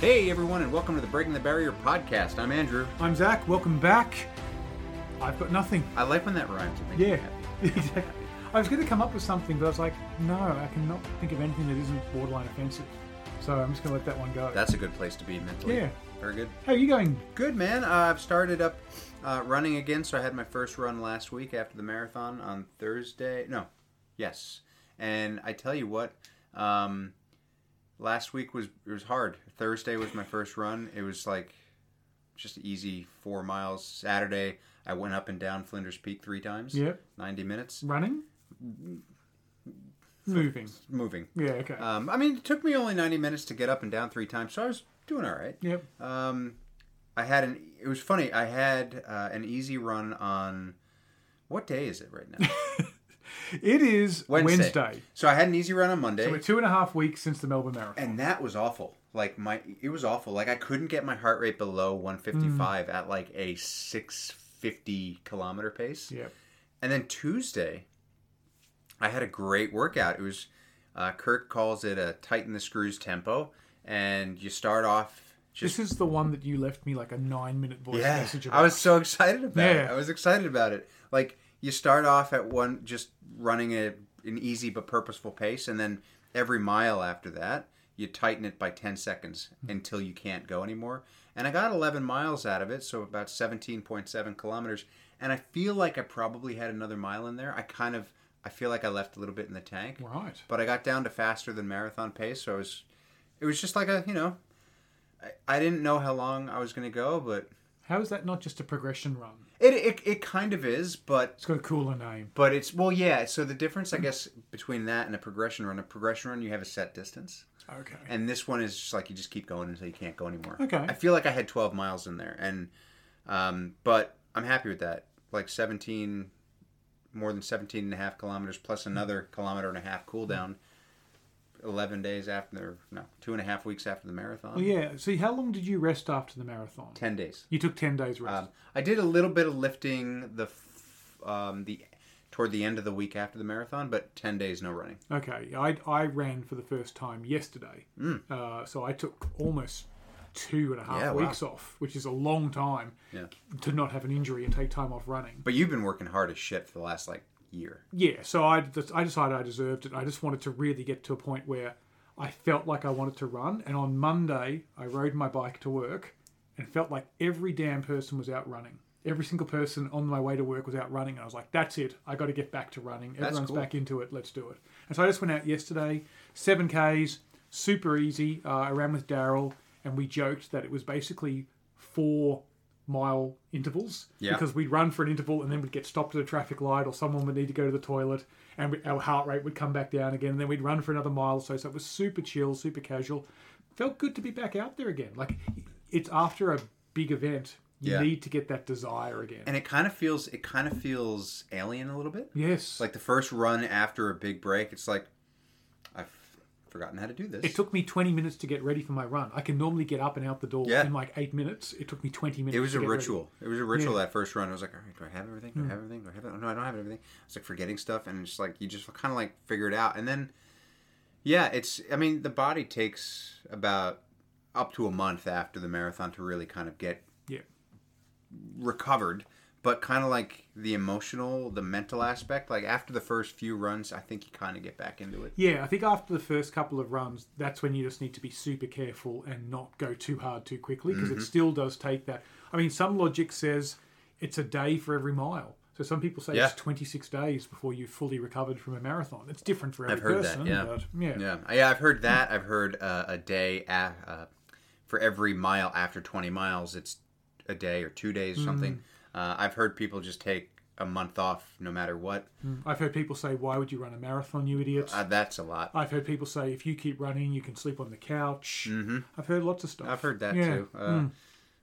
Hey everyone, and welcome to the Breaking the Barrier podcast. I'm Andrew. I'm Zach. Welcome back. I've got nothing. I like when that rhymes. It makes me Yeah, happy. exactly. I was going to come up with something, but I was like, no, I cannot think of anything that isn't borderline offensive. So I'm just going to let that one go. That's a good place to be mentally. Yeah. Very good. How are you going? Good man. Uh, I've started up uh, running again, so I had my first run last week after the marathon on Thursday. No, yes. And I tell you what, um, last week was it was hard. Thursday was my first run. It was like just easy four miles. Saturday I went up and down Flinders Peak three times. Yep. Ninety minutes Running? Moving. moving. Yeah, okay. Um, I mean, it took me only 90 minutes to get up and down three times, so I was doing all right. yep. Um, I had an. It was funny. I had uh, an easy run on. What day is it right now? It is Wednesday. Wednesday. So I had an easy run on Monday, So we're two and a half weeks since the Melbourne Marathon. and that was awful. Like my, it was awful. Like I couldn't get my heart rate below 155 at like a 650 kilometer pace. Yep. And then Tuesday, I had a great workout. It was uh, Kirk calls it a tighten the screws tempo, and you start off just This is the one that you left me like a nine minute voice yeah. message about. I was so excited about it. I was excited about it. Like you start off at one just running a, an easy but purposeful pace, and then every mile after that, you tighten it by ten seconds hmm. until you can't go anymore. And I got eleven miles out of it, so about seventeen point seven kilometers. And I feel like I probably had another mile in there. I kind of I feel like I left a little bit in the tank Right. but I got down to faster than marathon pace, so I was, it was just like a, you know, I, I didn't know how long I was going to go, but How is that not just a progression run? It, it it kind of is, but It's got a cooler name. but it's well, yeah. So the difference, I guess, between that and a progression run, a progression run, you have a set distance, Okay. and this one is just like you just keep going until you can't go anymore. Okay. I feel like I had 12 miles in there, and um, but I'm happy with that. Like 17, more than 17 and a half kilometers plus another kilometer and a half cool down. 11 days after, no, two and a half weeks after the marathon. Well, yeah. See, how long did you rest after the marathon? 10 days. You took 10 days rest. Um, I did a little bit of lifting the f- um, the toward the end of the week after the marathon, but 10 days no running. Okay, I, I ran for the first time yesterday. Uh, so I took almost two and a half Mm. Yeah, wow. weeks off, which is a long time Yeah. to not have an injury and take time off running. But you've been working hard as shit for the last like year. Yeah, so I, I decided I deserved it. I just wanted to really get to a point where I felt like I wanted to run. And on Monday, I rode my bike to work and felt like every damn person was out running. Every single person on my way to work was out running. And I was like, that's it. I got to get back to running. Everyone's cool. back into it. Let's do it. And so I just went out yesterday, 7Ks, super easy. Uh, I ran with Daryl and we joked that it was basically four mile intervals Yeah. because we'd run for an interval and then we'd get stopped at a traffic light or someone would need to go to the toilet and we, our heart rate would come back down again and then we'd run for another mile or so so it was super chill super casual felt good to be back out there again like it's after a big event you Yeah. need to get that desire again And it kind of feels it kind of feels alien a little bit. yes Like the first run after a big break, it's like forgotten how to do this. it took me 20 minutes to get ready for my run i can normally get up and out the door Yeah. in like eight minutes it took me 20 minutes It was a get ready. ritual. It was a ritual that first run. I was like, all right, do I have everything? Do I hmm. have everything? Do I have it? Oh, no, I don't have everything. It's like forgetting stuff, and it's like you just kind of like figure it out, and then yeah, it's. I mean, the body takes about up to a month after the marathon to really kind of get yeah recovered. But kind of like the emotional, the mental aspect, like after the first few runs, I think you kind of get back into it. Yeah, I think after the first couple of runs, that's when you just need to be super careful and not go too hard too quickly because Mm-hmm. it still does take that. I mean, some logic says it's a day for every mile. So some people say Yeah. it's 26 days before you've fully recovered from a marathon. It's different for every I've heard that, person. yeah. But yeah. Yeah, yeah, I've heard that. I've heard uh, a day a uh, for every mile after twenty miles, it's a day or two days or something. Uh, I've heard people just take a month off no matter what. I've heard people say, why would you run a marathon, you idiots? Uh, that's a lot. I've heard people say, if you keep running, you can sleep on the couch. hmm I've heard lots of stuff. I've heard that Yeah. too. Uh,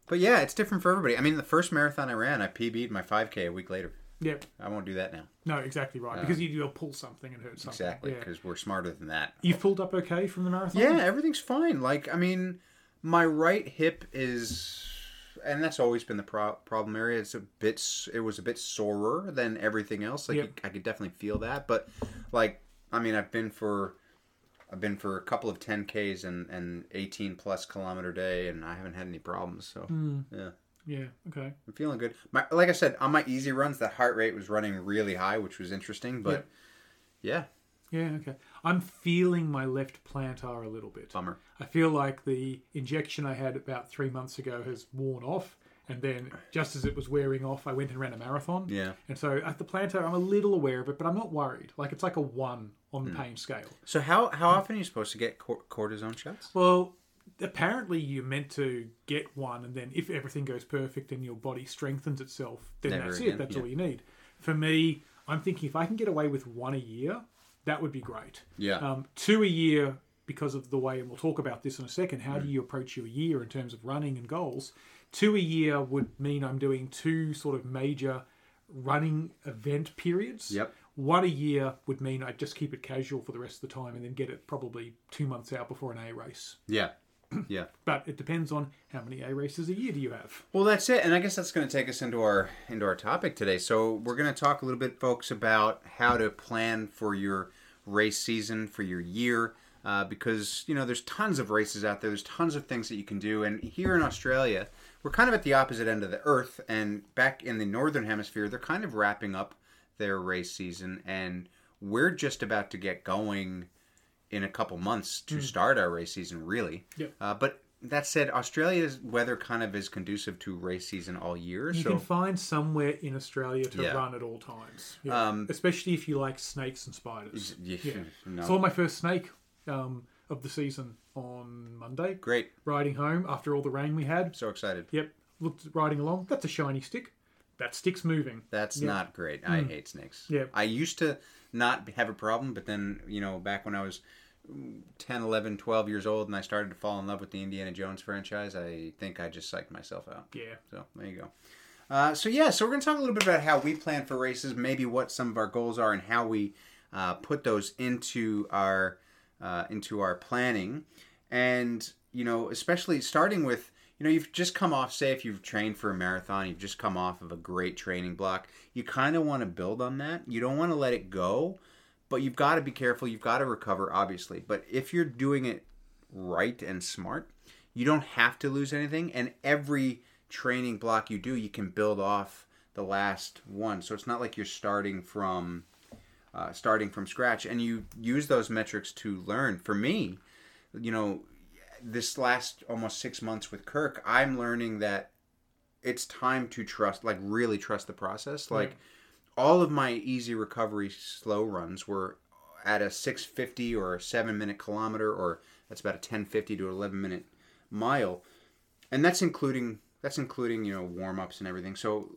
But yeah, it's different for everybody. I mean, the first marathon I ran, I PB'd my 5K a week later. Yeah. I won't do that now. No, exactly right. because you, you'll pull something and hurt something. Exactly, Yeah. because we're smarter than that. You've pulled up okay from the marathon? Yeah, everything's fine. Like, I mean, my right hip is, and that's always been the pro- problem area. It's a bit, it was a bit sorer than everything else. Like, Yep. I could definitely feel that. But, like, I mean, I've been for I've been for a couple of 10Ks and, and 18 plus kilometer day, and I haven't had any problems. So, hmm. yeah, Yeah. Okay. I'm feeling good. My, like I said, on my easy runs, the heart rate was running really high, which was interesting. But yeah, Yeah. Okay. I'm feeling my left plantar a little bit. bummer. I feel like the injection I had about three months ago has worn off. And then, just as it was wearing off, I went and ran a marathon. Yeah. And so at the plantar, I'm a little aware of it, but I'm not worried. Like it's like a one on the Hmm. pain scale. So how how often are you supposed to get cor- cortisone shots? Well, apparently you're meant to get one, and then if everything goes perfect and your body strengthens itself, then Never that's again, it. That's yeah. all you need. For me, I'm thinking if I can get away with one a year, that would be great. Yeah. Um, two a year because of the way, and we'll talk about this in a second. How Hmm. do you approach your year in terms of running and goals? Two a year would mean I'm doing two sort of major running event periods. Yep. One a year would mean I just keep it casual for the rest of the time and then get it probably two months out before an A race. Yeah. Yeah. But it depends on how many A races a year do you have. Well, that's it, and I guess that's going to take us into our into our topic today. So we're going to talk a little bit, folks, about how to plan for your race season for your year, uh, because you know there's tons of races out there. There's tons of things that you can do, and here in Australia, we're kind of at the opposite end of the earth, and back in the northern hemisphere, they're kind of wrapping up their race season, and we're just about to get going in a couple months to start our race season, really. Yep. Uh, but that said, Australia's weather kind of is conducive to race season all year. You so can find somewhere in Australia to Yeah. run at all times. Yeah. Um, Especially if you like snakes and spiders. yeah, no. Saw my first snake um, of the season on Monday, great. riding home after all the rain we had. So excited. Yep, looked riding along. That's a shiny stick. That stick's moving. That's Yeah. not great. I hate snakes. Yeah. I used to not have a problem, but then, you know, back when I was 10, 11, 12 years old and I started to fall in love with the Indiana Jones franchise, I think I just psyched myself out. Yeah. So there you go. Uh, so yeah, so we're going to talk a little bit about how we plan for races, maybe what some of our goals are, and how we uh, put those into our uh, into our planning, and you know, especially starting with you know, you've just come off. Say if you've trained for a marathon, you've just come off of a great training block. You kind of want to build on that. You don't want to let it go, but you've got to be careful. You've got to recover, obviously. But if you're doing it right and smart, you don't have to lose anything. And every training block you do, you can build off the last one. So it's not like you're starting from uh, starting from scratch. And you use those metrics to learn. For me, you know, this last almost six months with Kirk, I'm learning that it's time to trust, like really trust the process. Like all of my easy recovery slow runs were at a 650 or a 7 minute kilometer or that's about a 1050 to 11 minute mile. And that's including that's including you know warm-ups and everything. So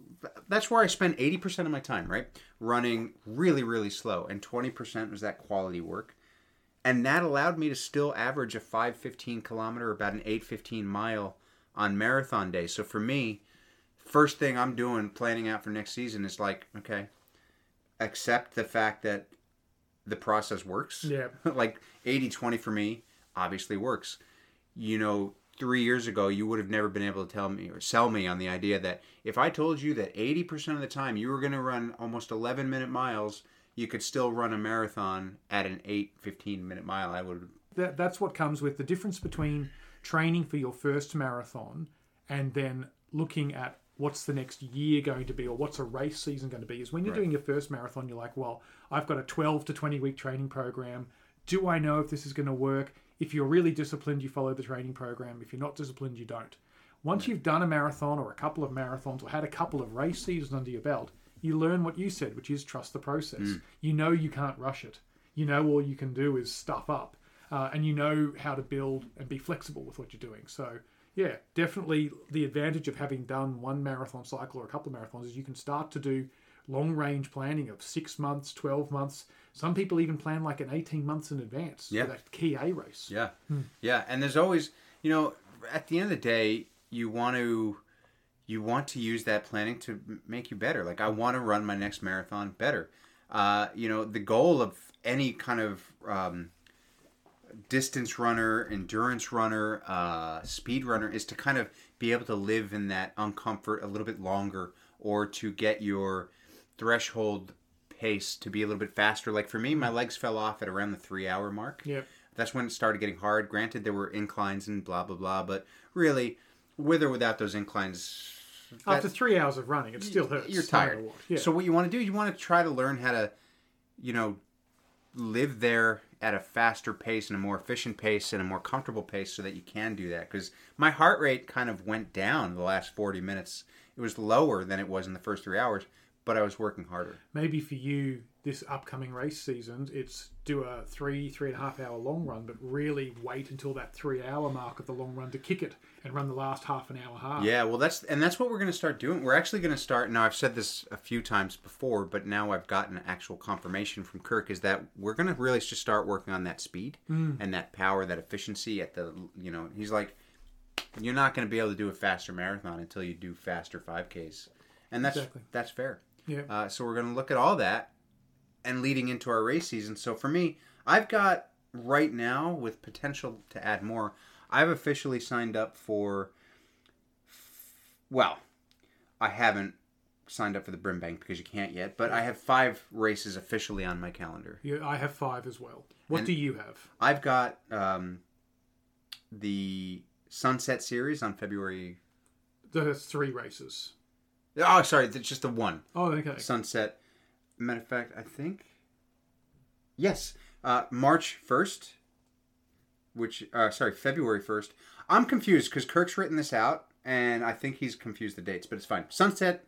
that's where i spend 80% of my time right? Running really really slow and 20% was that quality work. And that allowed me to still average a 515 kilometer about an 815 mile on marathon day. So for me first thing i'm doing planning out for next season is like okay accept the fact that the process works Yeah. like 80 20 for me obviously works you know three years ago you would have never been able to tell me or sell me on the idea that if i told you that 80% of the time you were going to run almost 11 minute miles you could still run a marathon at an 8 15 minute mile i would that, that's what comes with the difference between training for your first marathon and then looking at what's the next year going to be or what's a race season going to be is when you're doing your first marathon you're like well i've got a 12 to 20 week training program. Do i know if this is going to work? If you're really disciplined you follow the training program. If you're not disciplined you don't. Once you've done a marathon or a couple of marathons or had a couple of race seasons under your belt you learn what you said which is trust the process. You know you can't rush it. You know all you can do is stuff up uh, and you know how to build and be flexible with what you're doing. So, yeah, definitely the advantage of having done one marathon cycle or a couple of marathons is you can start to do long range planning of six months, 12 months. Some people even plan like an 18 months in advance Yeah. for that key A race. Yeah. Yeah, and there's always, you know, at the end of the day, you want to you want to use that planning to make you better. Like I want to run my next marathon better. Uh, you know, the goal of any kind of um, distance runner, endurance runner, uh, speed runner is to kind of be able to live in that uncomfort a little bit longer or to get your threshold pace to be a little bit faster. Like for me, my legs fell off at around the three hour mark Yep. that's when it started getting hard. Granted, there were inclines and blah blah blah, but really, with or without those inclines, After three hours of running, it still hurts. you're tired. Yeah. So what you want to do, you want to try to learn how to, you know, live there at a faster pace and a more efficient pace and a more comfortable pace so that you can do that. Because my heart rate kind of went down the last 40 minutes. It was lower than it was in the first three hours, but I was working harder. maybe for you this upcoming race season, it's do a three, three and a half hour long run, but really wait until that three hour mark of the long run to kick it and run the last half an hour hard. Yeah, well, that's and that's what we're going to start doing. We're actually going to start. Now, I've said this a few times before, but now I've gotten actual confirmation from Kirk is that we're going to really just start working on that speed and that power, that efficiency at the. You know, he's like, you're not going to be able to do a faster marathon until you do faster 5Ks, and that's Exactly. that's fair. Yeah. Uh, so we're going to look at all that and leading into our race season. So for me, I've got right now with potential to add more. I've officially signed up for. Well, I haven't signed up for the Brimbank because you can't yet, but I have five races officially on my calendar. Yeah, I have five as well. What And- do you have? I've got um, the Sunset Series on February. There's three races. Oh, sorry, it's just the one. Oh, okay. Sunset. Matter of fact, I think. Yes, uh, March first. Which, uh, sorry, February first. I'm confused because Kirk's written this out, and I think he's confused the dates, but it's fine. Sunset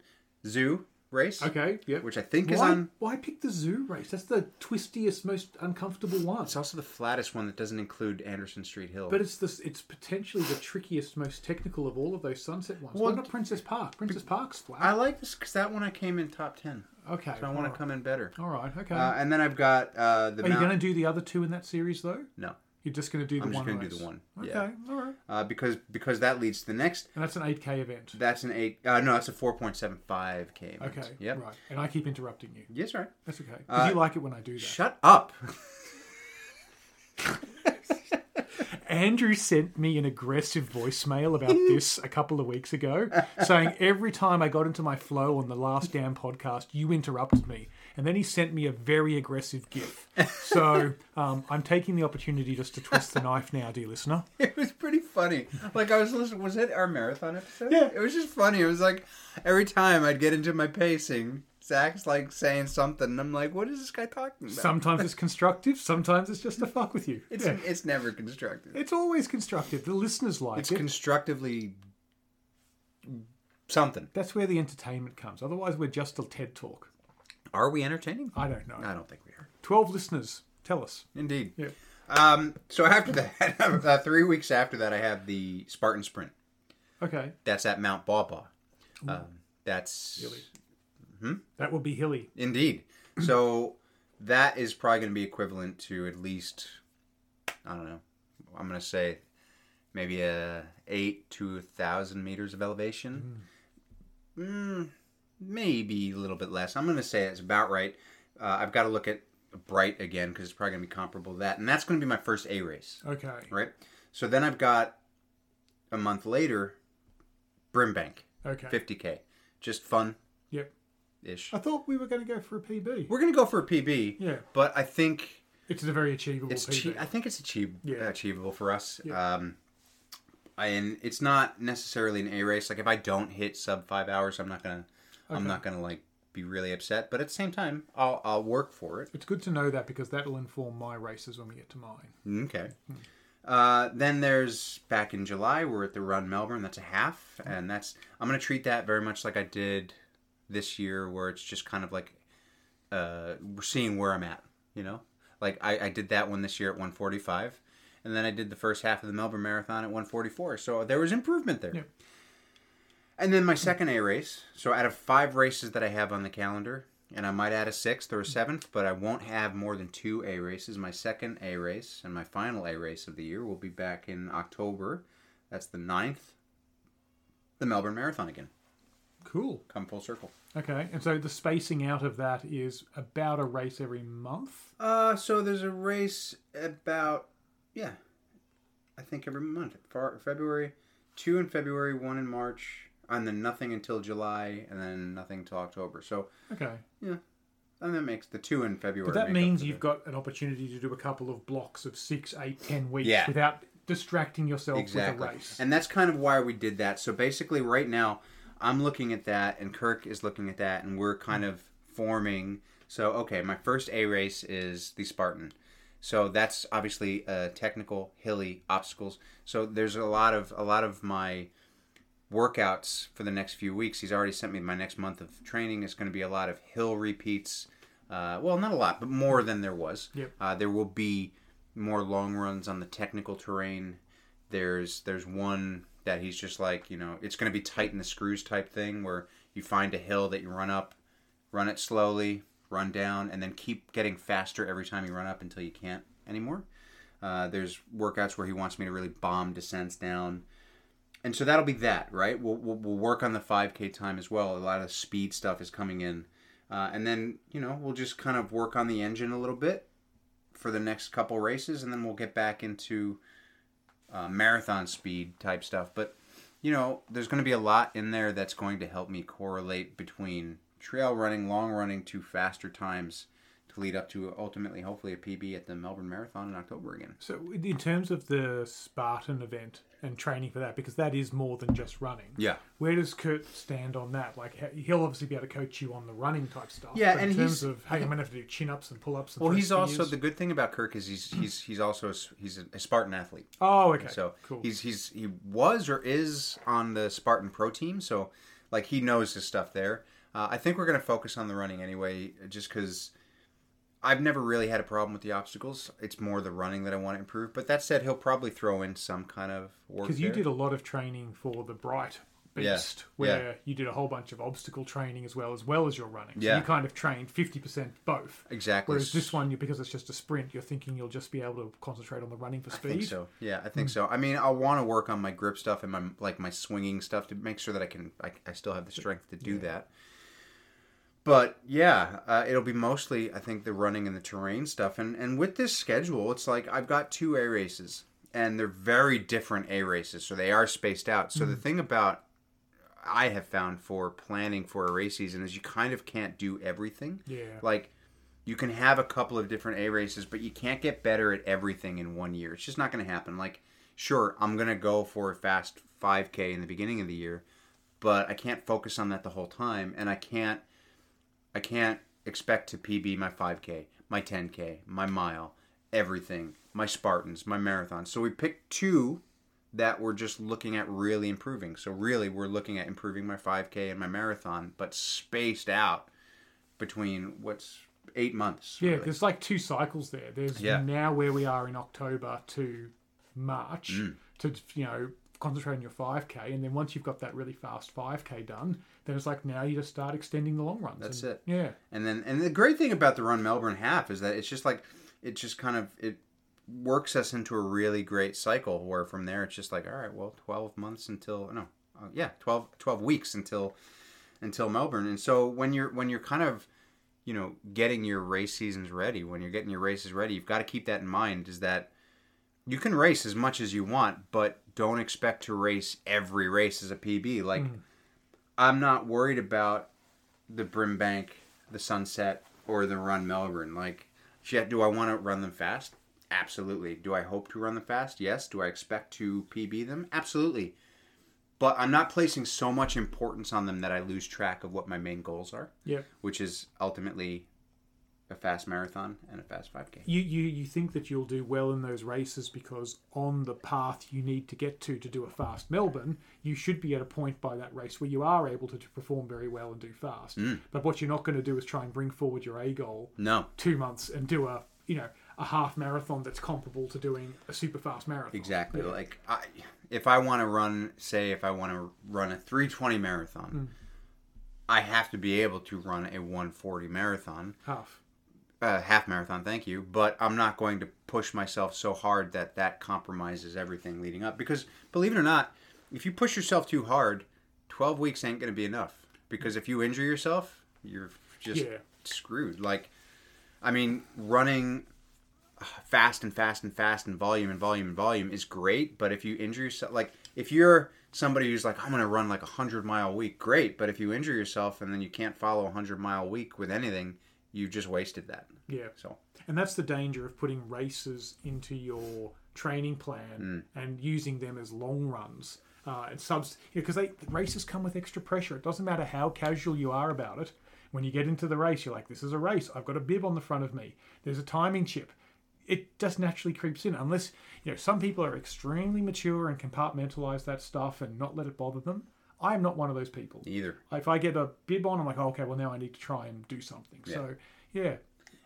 Zoo race, Okay, yep. which I think is why, on. why pick the zoo race? That's the twistiest, most uncomfortable one. It's also the flattest one that doesn't include Anderson Street Hill. But it's this. It's potentially the trickiest, most technical of all of those sunset ones. Well, Why not Princes Park? Princes Park's flat. I like this because that one I came in top ten, okay, so I want to come in better. All right, okay. Uh, and then I've got uh, the Are you Mount- going to do the other two in that series though? No, You're just going to do the I'm just one going to do the one. Okay, Yeah, all right. uh, because because that leads to the next. And that's an 8k event. That's an eight. Uh, no, that's a four point seven five k. Okay, Yep. right. And I keep interrupting you. Yes, right. That's okay. Uh, you like it when I do that. Shut up. Andrew sent me an aggressive voicemail about this a couple of weeks ago, saying every time I got into my flow on the last damn podcast, you interrupted me. And then he sent me a very aggressive GIF. So um, I'm taking the opportunity just to twist the knife now, dear listener. It was pretty funny. Like I was listening. Was it our marathon episode? Yeah. It was just funny. It was like every time I'd get into my pacing, Zach's like saying something, and I'm like, "What is this guy talking about?" Sometimes it's constructive, sometimes it's just to fuck with you. It's Yeah. it's never constructive. It's always constructive. The listeners like It's it. It's constructively something. That's where the entertainment comes. Otherwise, we're just a TED talk. Are we entertaining? I don't know. I don't think we are. 12 listeners, tell us. Indeed. Yeah. Um, so after that, uh, three weeks after that, I have the Spartan Sprint. Okay. That's at Mount Baw Um, that's Hilly. That will be hilly. indeed. So that is probably going to be equivalent to at least I don't know. I'm going to say maybe a eight to a thousand meters of elevation. Mm, maybe a little bit less. I'm going to say it's about right. Uh, I've got to look at Bright again because it's probably going to be comparable to that, and that's going to be my first A race. Okay. right? So then I've got a month later, Brimbank, Okay. 50k, just fun Yep. ish. I thought we were going to go for a PB. We're gonna go for a PB, Yeah. but I think It's a very achievable it's PB. I think it's achieve- Yeah. achievable for us. Um, and it's not necessarily an A race. Like if I don't hit sub five hours, I'm not gonna, I'm Okay. I'm not gonna like be really upset. But at the same time, I'll I'll work for it. It's good to know that because that'll inform my races when we get to mine. Okay. Uh, then there's back in July, we're at the Run Melbourne. That's a half, and that's I'm gonna treat that very much like I did this year, where it's just kind of like uh, we're seeing where I'm at. You know, like I, I did that one this year at 145, and then I did the first half of the Melbourne Marathon at 144. So there was improvement there. And then my second A race. So out of five races that I have on the calendar, and I might add a sixth or a seventh, but I won't have more than two A races. My second A race and my final A race of the year will be back in October. That's the 9th. The Melbourne Marathon again. Cool. Come full circle. Okay. And so the spacing out of that is about a race every month. Uh, so there's a race about, yeah, I think every month. February, two in February, one in March, and then nothing until July, and then nothing until October. So Okay. Yeah, and that makes the two in February. But that means you've got an opportunity to do a couple of blocks of six, eight, ten weeks Yeah. without distracting yourself exactly. with a race. And that's kind of why we did that. So basically, right now, I'm looking at that, and Kirk is looking at that, and we're kind of forming. So okay, my first A race is the Spartan. So that's obviously uh, technical, hilly obstacles. So there's a lot of a lot of my workouts for the next few weeks. He's already sent me my next month of training. It's going to be a lot of hill repeats. Uh, well, not a lot, but more than there was. Yep. Uh, there will be more long runs on the technical terrain. There's there's one that he's just like you know it's going to be tight in the screws type thing where you find a hill that you run up, run it slowly, run down, and then keep getting faster every time you run up until you can't anymore. Uh, there's workouts where he wants me to really bomb descents down and so that'll be that, right? We'll, we'll, we'll work on the 5K time as well. A lot of speed stuff is coming in. Uh, and then, you know, we'll just kind of work on the engine a little bit for the next couple races, and then we'll get back into uh, marathon speed type stuff. But, you know, there's going to be a lot in there that's going to help me correlate between trail running, long running to faster times lead up to ultimately, hopefully, a PB at the Melbourne Marathon in October again. So, in terms of the Spartan event and training for that, because that is more than just running. Yeah. Where does Kirk stand on that? Like, he- he'll obviously be able to coach you on the running type stuff. Yeah, and in terms of hey, I'm gonna have to do chin ups and pull ups. And stuff. Well, he's also the good thing about Kirk is he's he's he's also a, he's a Spartan athlete. oh, okay, So cool. he's he's he was or is on the Spartan Pro team, so like he knows his stuff there. Uh, I think we're going to focus on the running anyway, just because I've never really had a problem with the obstacles. It's more the running that I want to improve. But that said, he'll probably throw in some kind of work. because you there. did a lot of training for the Bright Yeah, Beast, where you did a whole bunch of obstacle training as well as well as your running. So Yeah. you kind of trained fifty percent both. exactly. Whereas this one, you because it's just a sprint, you're thinking you'll just be able to concentrate on the running for I think speed. so. Yeah, I think hmm. so. I mean, I want to work on my grip stuff and my like my swinging stuff to make sure that I can I, I still have the strength to do that. But yeah, uh, it'll be mostly I think the running and the terrain stuff. And and with this schedule, it's like I've got two A races and they're very different A races, so they are spaced out. So the thing about I have found for planning for a race season is you kind of can't do everything. Yeah. Like you can have a couple of different A races, but you can't get better at everything in one year. It's just not going to happen. Like, sure, I'm going to go for a fast 5K in the beginning of the year, but I can't focus on that the whole time, and I can't, I can't expect to PB my 5K, my 10K, my mile, everything, my Spartans, my marathon. So we picked two that we're just looking at really improving. So really, we're looking at improving my 5K and my marathon, but spaced out between what's eight months. Yeah, really. there's like two cycles there. There's Yeah. now where we are in October to March Mm. to you know concentrate on your 5k, and then once you've got that really fast 5k done, then it's like now you just start extending the long runs. That's and- it. Yeah, And then, and the great thing about the Run Melbourne half is that it's just like, it just kind of it works us into a really great cycle where from there it's just like, all right, well, twelve months until no, uh, yeah, 12, 12 weeks until until Melbourne. And so when you're when you're kind of you know getting your race seasons ready, when you're getting your races ready, you've got to keep that in mind. Is that you can race as much as you want, but don't expect to race every race as a PB. Like mm. I'm not worried about the Brimbank, the Sunset, or the Run Melbourne. Like, shit, do I want to run them fast? Absolutely. Do I hope to run them fast? Yes. Do I expect to PB them? Absolutely. But I'm not placing so much importance on them that I lose track of what my main goals are, yeah. which is ultimately a fast marathon and a fast 5K. You, you you think that you'll do well in those races because on the path you need to get to to do a fast Melbourne, you should be at a point by that race where you are able to, to perform very well and do fast. Mm. But what you're not going to do is try and bring forward your A goal No, two months and do a you know a half marathon that's comparable to doing a super fast marathon. Exactly. Yeah. Like I, if I want to run, say, if I want to run a 320 marathon, I have to be able to run a 140 marathon, half. Uh, half marathon. Thank you. But I'm not going to push myself so hard that that compromises everything leading up. Because believe it or not, if you push yourself too hard, 12 weeks ain't going to be enough. Because if you injure yourself, you're just Yeah. screwed. Like, I mean, running fast and fast and fast and volume and volume and volume is great but if you injure yourself like if you're somebody who's like i'm gonna run like a hundred mile week great but if you injure yourself and then you can't follow a hundred mile week with anything you just wasted that. Yeah. So And that's the danger of putting races into your training plan and using them as long runs. Uh, and subs, because they races come with extra pressure. It doesn't matter how casual you are about it. When you get into the race, you're like, "This is a race. I've got a bib on the front of me. There's a timing chip." It just naturally creeps in, unless you know some people are extremely mature and compartmentalize that stuff and not let it bother them. I am not one of those people. either. If I get a bib on, I'm like, oh, "Okay, well now I need to try and do something." So, yeah,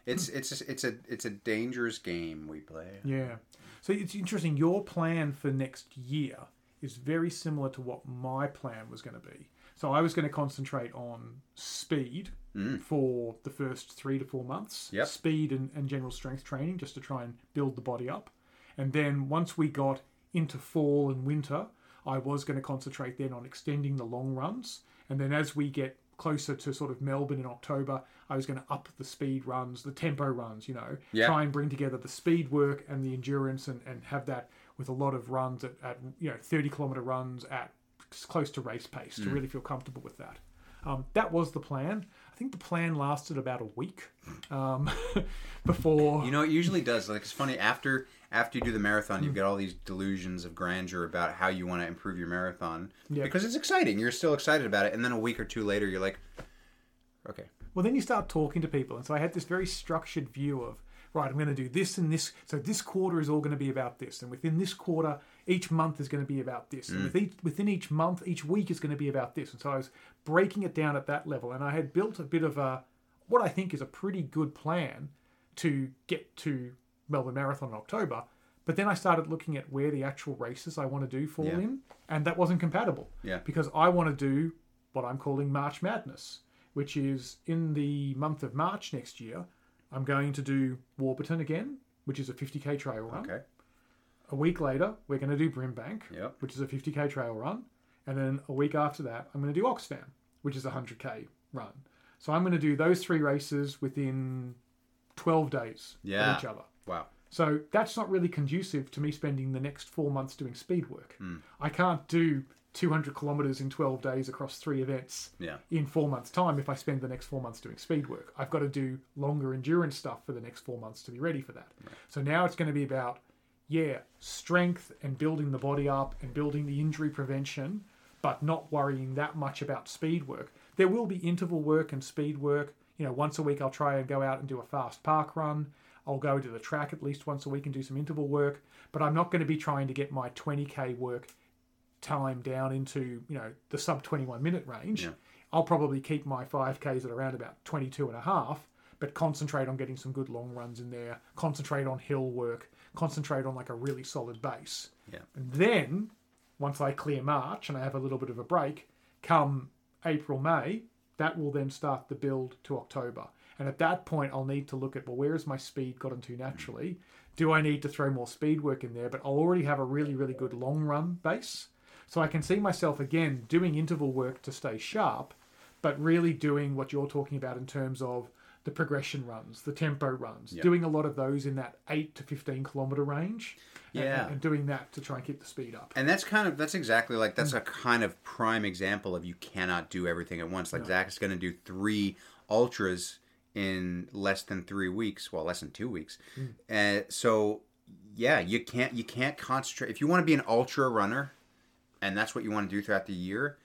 It's it's it's a it's a dangerous game we play. Yeah. So it's interesting. Your plan for next year is very similar to what my plan was going to be. So I was going to concentrate on speed mm. for the first three to four months. Yep. Speed and, and general strength training just to try and build the body up. And then once we got into fall and winter, I was going to concentrate then on extending the long runs. And then as we get closer to sort of Melbourne in October, I was going to up the speed runs, the tempo runs, you know, Yeah. try and bring together the speed work and the endurance and, and have that with a lot of runs at, at you know 30 kilometer runs at close to race pace Mm. to really feel comfortable with that. Um, that was the plan. I think the plan lasted about a week um, before. You know, it usually does. Like it's funny after after you do the marathon, you hmm. get all these delusions of grandeur about how you want to improve your marathon Yeah. because it's exciting. You're still excited about it, and then a week or two later, you're like, okay, Well, then you start talking to people, and so I had this very structured view of right. I'm going to do this and this. So this quarter is all going to be about this, and within this quarter, each month is going to be about this, and hmm. with each, within each month, each week is going to be about this. And so I was breaking it down at that level, and I had built a bit of a what I think is a pretty good plan to get to Melbourne Marathon in October. But then I started looking at where the actual races I want to do fall Yeah. in, and that wasn't compatible. Yeah. Because I want to do what I'm calling March Madness, which is in the month of March next year. I'm going to do Warburton again, which is a 50k trail run. okay, A week later, we're going to do Brimbank, Yep. which is a 50k trail run. And then a week after that, I'm going to do Oxfam, which is a 100k run. So I'm going to do those three races within 12 days Yeah. of each other. Wow, So that's not really conducive to me spending the next four months doing speed work. Hmm. I can't do 200 kilometers in 12 days across three events yeah, in four months' time if I spend the next four months doing speed work. I've got to do longer endurance stuff for the next four months to be ready for that. So now it's going to be about, yeah, strength and building the body up and building the injury prevention, but not worrying that much about speed work. There will be interval work and speed work. You know, once a week I'll try and go out and do a fast park run. I'll go to the track at least once a week and do some interval work, but I'm not going to be trying to get my 20k work time down into you know the sub 21 minute range Yeah. i'll probably keep my 5ks at around about 22 and a half but concentrate on getting some good long runs in there concentrate on hill work concentrate on like a really solid base Yeah. and then once i clear march and i have a little bit of a break come april may that will then start the build to october and at that point i'll need to look at well where has my speed gotten to naturally do i need to throw more speed work in there but i'll already have a really really good long run base so I can see myself again doing interval work to stay sharp, but really doing what you're talking about in terms of the progression runs, the tempo runs, Yeah. doing a lot of those in that 8 to 15 kilometer range. Yeah. And, doing that to try and keep the speed up. and that's kind of that's exactly like that's mm. a kind of prime example of you cannot do everything at once. Like Zach is going to do three ultras in less than three weeks, well, less than two weeks, and so yeah, you can't you can't concentrate if you want to be an ultra runner, and that's what you want to do throughout the year.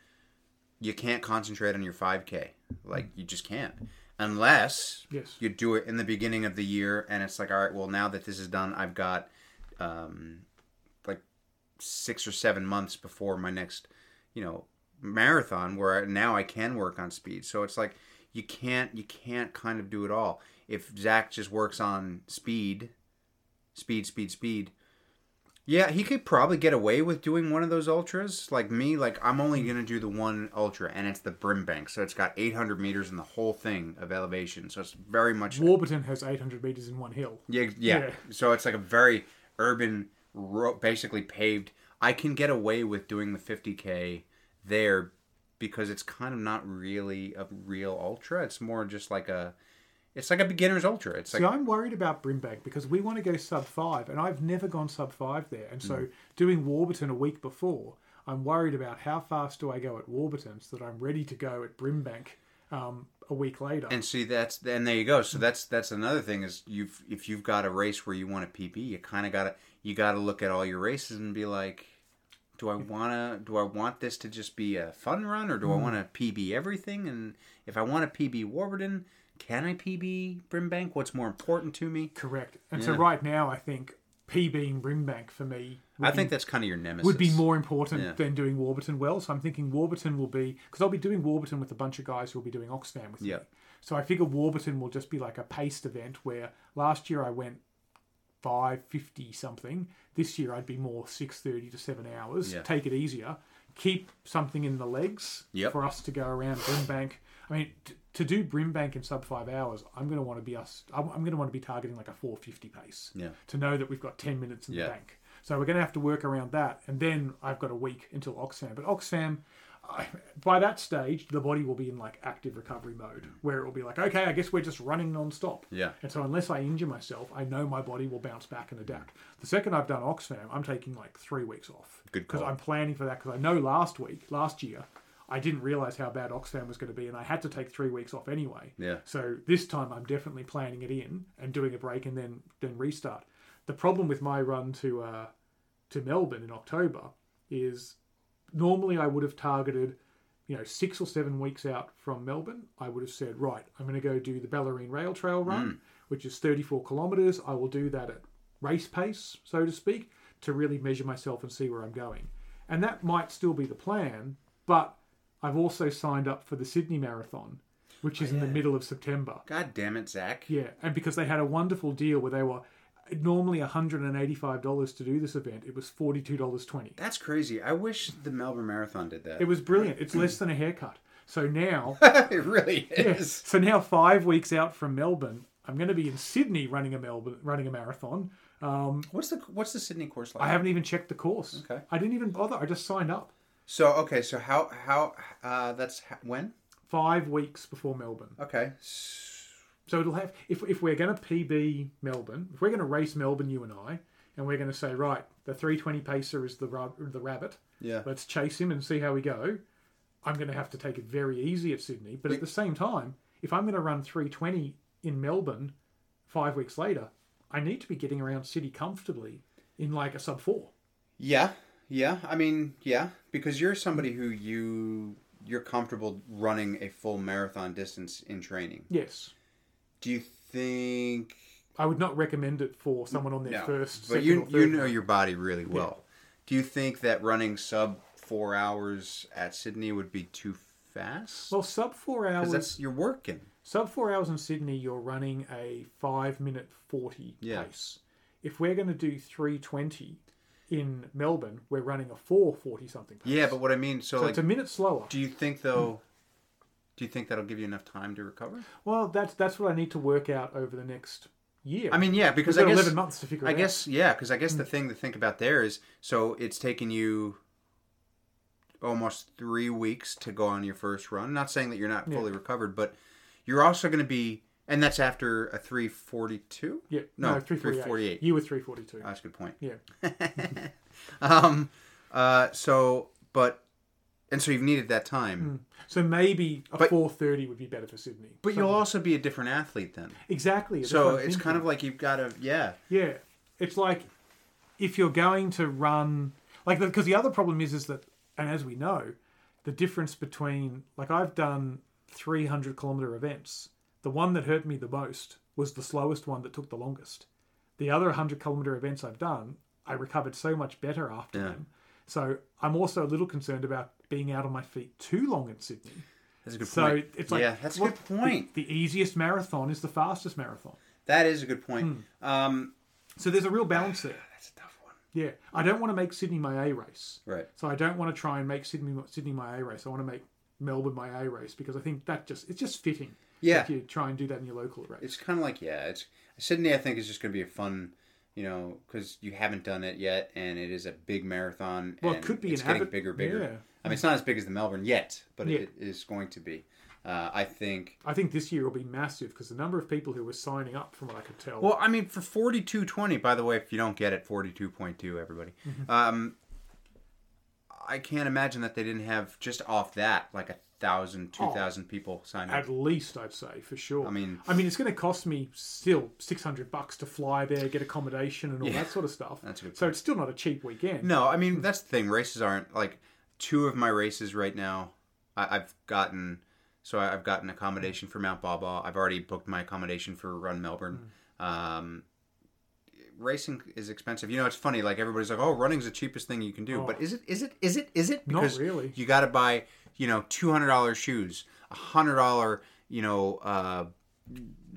You can't concentrate on your 5K. Like you just can't. Unless Yes. you do it in the beginning of the year and it's like, all right, well now that this is done, I've got um like six or seven months before my next, you know, marathon where I, now I can work on speed. So it's like you can't you can't kind of do it all. If Zach just works on speed, speed, speed, speed, yeah, he could probably get away with doing one of those ultras. Like me, like I'm only gonna do the one ultra, and it's the Brimbank, so it's got 800 meters in the whole thing of elevation. So it's very much Warburton has 800 meters in one hill. yeah, yeah. Yeah. So it's like a very urban, basically paved. I can get away with doing the 50k there because it's kind of not really a real ultra. It's more just like a, it's like a beginner's ultra. It's like See, I'm worried about Brimbank because we want to go sub five, and I've never gone sub five there. And so, doing Warburton a week before, I'm worried about how fast do I go at Warburton so that I'm ready to go at Brimbank um, a week later. And see, that's and there you go. So that's that's another thing is you've if you've got a race where you want a PB, you kind of got to you got to look at all your races and be like, do I wanna do I want this to just be a fun run or do I mm. want to PB everything? And if I want to PB Warburton, can I PB Brimbank? What's more important to me? Correct. And so right now, I think PBing Brimbank for me I be- think that's kind of your nemesis. would be more important Yeah. than doing Warburton well. So I'm thinking Warburton will be because I'll be doing Warburton with a bunch of guys who will be doing Oxfam with Yeah. me. So I figure Warburton will just be like a paced event where last year I went five fifty something. This year I'd be more six thirty to seven hours. Yeah. Take it easier. Keep something in the legs Yep. for us to go around Brimbank. I mean, t- to do Brimbank in sub five hours, I'm going to want to be us. I'm, I'm going to want to be targeting like a four fifty pace Yeah. to know that we've got 10 minutes in Yeah. the bank. So we're going to have to work around that. And then I've got a week until Oxfam. But Oxfam, by that stage, the body will be in like active recovery mode where it will be like, okay, I guess we're just running non-stop. Yeah. And so unless I injure myself, I know my body will bounce back and adapt. The second I've done Oxfam, I'm taking like three weeks off. Good Because. I'm planning for that because I know last week, last year, I didn't realize how bad Oxfam was going to be and I had to take three weeks off anyway. Yeah. So this time I'm definitely planning it in and doing a break and then then restart. The problem with my run to uh, to Melbourne in October is normally I would have targeted, you know, six or seven weeks out from Melbourne. I would have said, right, I'm going to go do the Bellarine Rail Trail run, mm. which is 34 kilometres. I will do that at race pace, so to speak, to really measure myself and see where I'm going. And that might still be the plan, but I've also signed up for the Sydney Marathon, which is in the oh, middle of September. God damn it, Zach. Yeah, and because they had a wonderful deal where they were normally $185 to do this event, it was $42.20. That's crazy. I wish the Melbourne Marathon did that. It was brilliant. It's less than a haircut. So now, it really is. so now five weeks out from Melbourne, I'm going to be in Sydney running a Melbourne running a marathon. Um, What's the what's the Sydney course like? I haven't even checked the course. Okay. I didn't even bother. I just signed up So okay, so how how uh, that's when? five weeks before Melbourne. Okay, S- So it'll have if if we're going to PB Melbourne, if we're going to race Melbourne, you and I, and we're going to say right, the 320 pacer is the the rabbit. yeah, Let's chase him and see how we go. I'm going to have to take it very easy at Sydney, but at the same time, if I'm going to run 320 in Melbourne five weeks later, I need to be getting around Sydney comfortably in like a sub four. yeah, yeah. I mean, yeah, because you're somebody who you you're comfortable running a full marathon distance in training. Yes, Do you think? I would not recommend it for someone on their No, first. but you you know your body really well. Do you think that running sub four hours at Sydney would be too fast? Well, sub four hours. that's you're working. Sub four hours in Sydney, you're running a five minute forty Yeah. pace. If we're going to do three twenty in Melbourne, we're running a four forty something pace. Yeah, but what I mean, so, so like, it's a minute slower. do you think though? Do you think that'll give you enough time to recover? Well, that's that's what I need to work out over the next year. I mean, yeah, because I guess eleven months to figure it I out. guess yeah, because I guess the thing to think about there is so it's taken you almost three weeks to go on your first run. Not saying that you're not fully recovered, but you're also going to be, and that's after a three forty two. Yeah, No, no, 348. You were three forty two. That's a good point. Yeah, um, uh, so but and so you've needed that time, hmm. so maybe a But- four thirty would be better for Sydney. but you'll also be a different athlete then. exactly. So it's thinking. kind of like you've got to yeah. Yeah, it's like if you're going to run like because the other problem is is that and as we know, the difference between like I've done 300 kilometer events. The one that hurt me the most was the slowest one that took the longest. The other 100 kilometer events I've done, I recovered so much better after Yeah. them. So I'm also a little concerned about being out on my feet too long in Sydney. That's a good point. So point. it's like yeah, that's a good point. The, the easiest marathon is the fastest marathon. That is a good point. Hmm. Um, So there's a real balance there. that's a tough one. Yeah, I don't want to make Sydney my A race. Right. So I don't want to try and make Sydney Sydney my A race. I want to make Melbourne my A race because I think that just it's just fitting. Yeah. If you try and do that in your local race. It's kind of like yeah, it's Sydney. I think is just going to be a fun, you know, because you haven't done it yet, and it is a big marathon. well, it could be it's an getting avid, bigger, bigger. Yeah. I mean, it's not as big as the Melbourne yet, but Yeah. it is going to be. Uh, I think. I think this year will be massive because the number of people who were signing up, from what I could tell, Well, I mean, for forty-two twenty. By the way, if you don't get it, forty-two point two. Everybody. Mm-hmm. Um, I can't imagine that they didn't have just off that like a thousand, two thousand people signed up. At least I'd say for sure. I mean- I mean, it's going to cost me still six hundred bucks to fly there, get accommodation, and all Yeah. that sort of stuff. That's good So it's still not a cheap weekend. No, I mean that's the thing. Races aren't like two of my races right now. I, I've gotten so I, I've gotten accommodation for Mount Baw Baw. I've already booked my accommodation for Run Melbourne. Hmm. Um, racing is expensive. You know, it's funny. Like everybody's like, "Oh, running's the cheapest thing you can do," Oh. but is it? Is it? Is it? Is it? Not Because really. You got to buy you know two hundred dollars shoes, a hundred dollar you know uh,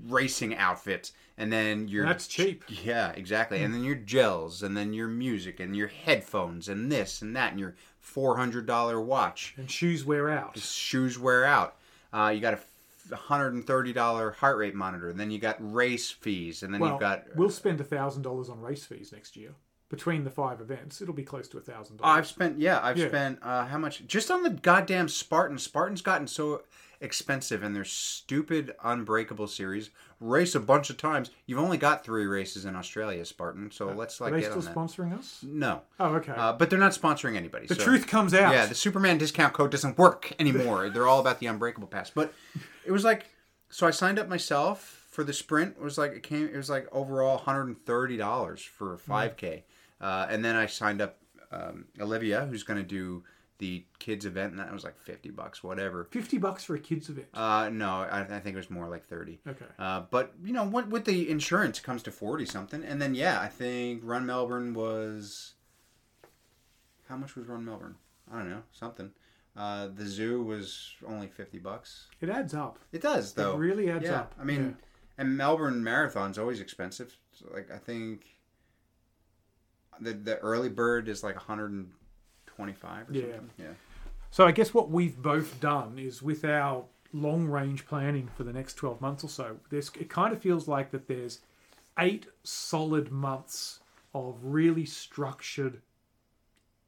racing outfit, and then your That's cheap. yeah, exactly. And then your gels, and then your music, and your headphones, and this and that, and your four hundred dollar watch. And shoes wear out. Shoes wear out. Uh, you got a hundred and thirty dollar heart rate monitor. And then you got race fees, and then Well, you've got. we'll spend thousand dollars on race fees next year between the five events. It'll be close to a thousand dollars. I've spent yeah, I've Yeah. spent uh, how much just on the goddamn Spartan. Spartan's gotten so expensive, and their stupid Unbreakable series race a bunch of times. You've only got three races in Australia, Spartan. So let's Are like they get still sponsoring us? No, Oh, okay. uh, but they're not sponsoring anybody. the so- truth comes out. Yeah, the Superman discount code doesn't work anymore. They're all about the Unbreakable Pass. But it was like, so I signed up myself for the sprint. It was like it came. It was like overall one hundred and thirty dollars for a five k, uh, and then I signed up um, Olivia, who's going to do the kids event, and that was like fifty bucks, whatever. Fifty bucks for a kids event. Uh, no, I, I think it was more like thirty. Okay. Uh, but you know, what with the insurance comes to forty something, and then yeah, I think Run Melbourne was. How much was Run Melbourne? I don't know, something. Uh, the zoo was only fifty bucks. It adds up. It does though. It really adds yeah, up. I mean, and Melbourne Marathon's always expensive. So, like I think the the early bird is like one hundred and twenty five or Yeah. something. Yeah. So I guess what we've both done is with our long range planning for the next 12 months or so, there's, it kind of feels like that there's eight solid months of really structured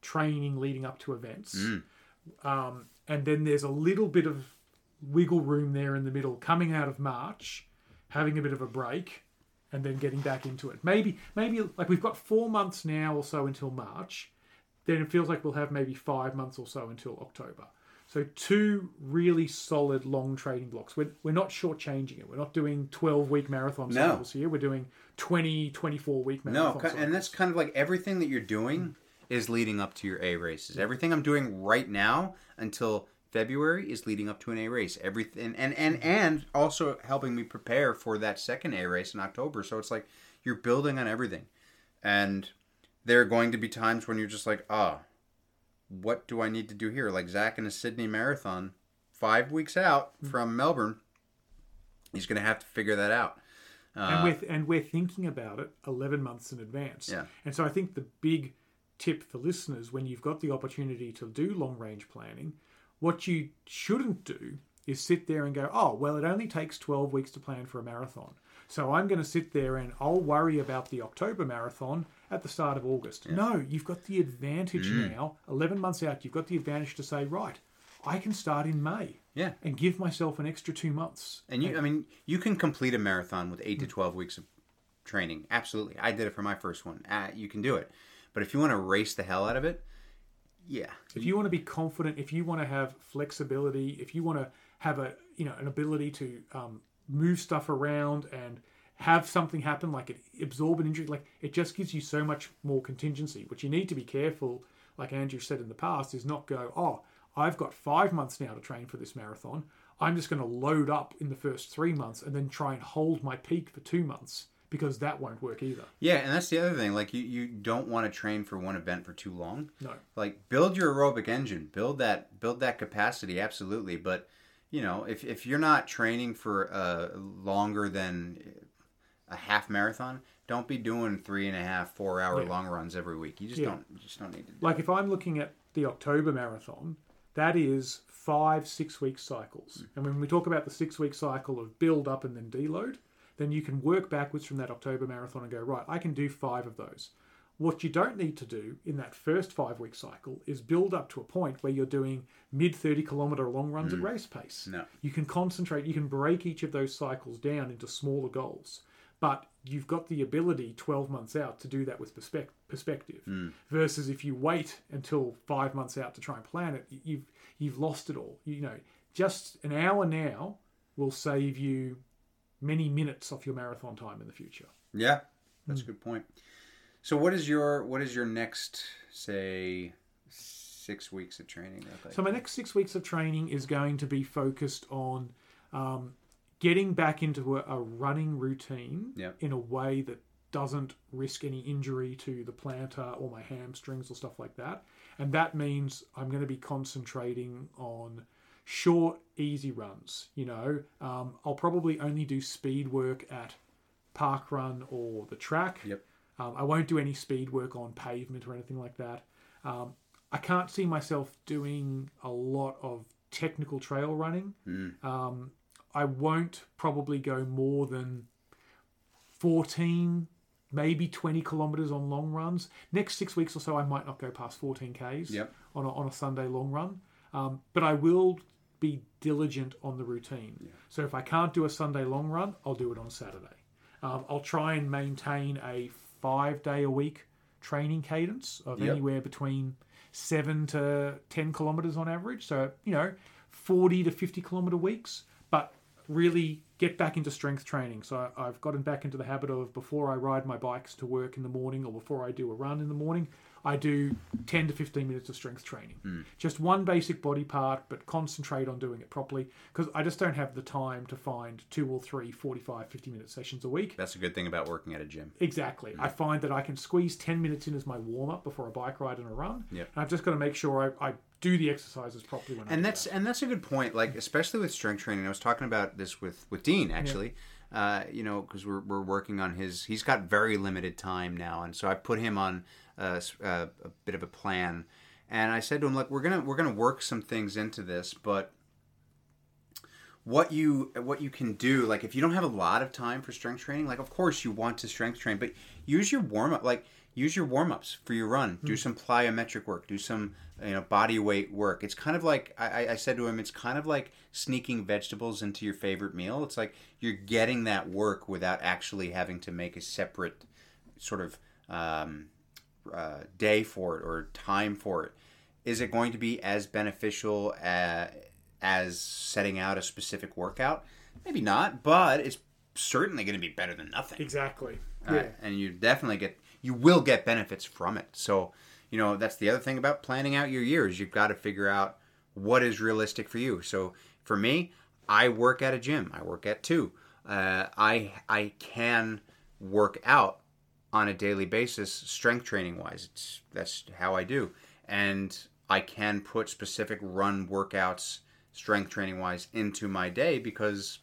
training leading up to events. Um, and then there's a little bit of wiggle room there in the middle coming out of March, having a bit of a break, and then getting back into it. Maybe, maybe like we've got four months now or so until March then it feels like we'll have maybe five months or so until October. So two really solid long trading blocks. We're, we're not shortchanging it. We're not doing 12 week marathon No. cycles here. We're doing 20, 24 week No, marathon ki- cycles. and that's kind of like everything that you're doing is leading up to your A races. Everything I'm doing right now until February is leading up to an A race. Everything and and and also helping me prepare for that second A race in October. So it's like you're building on everything. And there are going to be times when you're just like, "Ah, what do I need to do here?" Like Zach in a Sydney marathon 5 weeks out Hmm. from Melbourne. He's going to have to figure that out. and we're and we're thinking about it 11 months in advance. Yeah. And so I think the big tip for listeners when you've got the opportunity to do long range planning, what you shouldn't do is sit there and go, "Oh, well, it only takes 12 weeks to plan for a marathon." So I'm going to sit there and I'll worry about the October marathon at the start of August. No, you've got the advantage Mm. now, 11 months out, you've got the advantage to say, "Right, I can start in May." Yeah. And give myself an extra 2 months. And you, I mean, you can complete a marathon with eight to twelve weeks of training. Absolutely, I did it for my first one. Uh, you can do it, but if you want to race the hell out of it, yeah, if you want to be confident if you want to have flexibility if you want to have a you know an ability to um, move stuff around and have something happen like it absorb an injury like it just gives you so much more contingency which you need to be careful like andrew said in the past is not go oh i've got five months now to train for this marathon. I'm just going to load up in the first three months and then try and hold my peak for two months because that won't work either yeah. And that's the other thing. Like you, you don't want to train for one event for too long. no Like build your aerobic engine, build that, build that capacity. Absolutely, but you know, if if you're not training for uh, longer than a half marathon, don't be doing three and a half, four hour Yeah. long runs every week. You just Yeah. don't, you just don't need to. Do Like if I'm looking at the October marathon, that is five six week cycles. And when we talk about the six week cycle of build up and then deload, then you can work backwards from that October marathon and go, right, I can do five of those. What you don't need to do in that first five week cycle is build up to a point where you're doing mid 30 kilometer long runs at mm. race pace. No. You can concentrate, you can break each of those cycles down into smaller goals. But you've got the ability 12 months out to do that with perspec- perspective. Mm. Versus if you wait until five months out to try and plan it, you've you've lost it all. You know, just an hour now will save you many minutes off your marathon time in the future. Yeah, that's a good point. So, what is your what is your next say six weeks of training? So my next six weeks of training is going to be focused on um, getting back into a, a running routine Yep. in a way that doesn't risk any injury to the plantar or my hamstrings or stuff like that. And that means I'm going to be concentrating on short, easy runs. You know, um, I'll probably only do speed work at park run or the track. Yep. Um, I won't do any speed work on pavement or anything like that. Um, I can't see myself doing a lot of technical trail running. Um, I won't probably go more than 14, maybe 20 kilometers on long runs. Next six weeks or so, I might not go past 14 Ks Yep. on, a, on a Sunday long run. Um, but I will be diligent on the routine. So if I can't do a Sunday long run, I'll do it on Saturday. Um, I'll try and maintain a five day a week training cadence of Yep. anywhere between seven to 10 kilometers on average. So, you know, 40 to 50 kilometer weeks, but really get back into strength training. So I've gotten back into the habit of before I ride my bikes to work in the morning or before I do a run in the morning, I do 10 to 15 minutes of strength training. Just one basic body part, but concentrate on doing it properly because I just don't have the time to find two or three 45, 50 minute sessions a week. That's a good thing about working at a gym. Exactly. I find that I can squeeze 10 minutes in as my warm up before a bike ride and a run. Yep. And I've just got to make sure I, I do the exercises properly when and do that's that. and that's a good point like especially with strength training i was talking about this with with dean actually uh, you know because we're, we're working on his he's got very limited time now and so i put him on a, s- a- a bit of a plan. And i said to him look we're gonna we're gonna work some things into this but what you what you can do like if you don't have a lot of time for strength training like of course you want to strength train but use your warm up like use your warm ups for your run. Do hmm. some plyometric work. Do some you know body weight work. It's kind of like I, I- I said to him it's kind of like sneaking vegetables into your favorite meal. It's like you're getting that work without actually having to make a separate sort of um, uh, day for it or time for it. Is it going to be as beneficial as, as setting out a specific workout? Maybe not but it's certainly going to be better than nothing. Exactly. uh, Yeah. and you definitely get you will get benefits from it. So you know that's the other thing about planning out your years. You've got to figure out what is realistic for you. So for me i work at a gym. I work at two. Uh, i i can work out on a daily basis strength training wise it's that's how i do and i can put specific run workouts strength training wise into my day because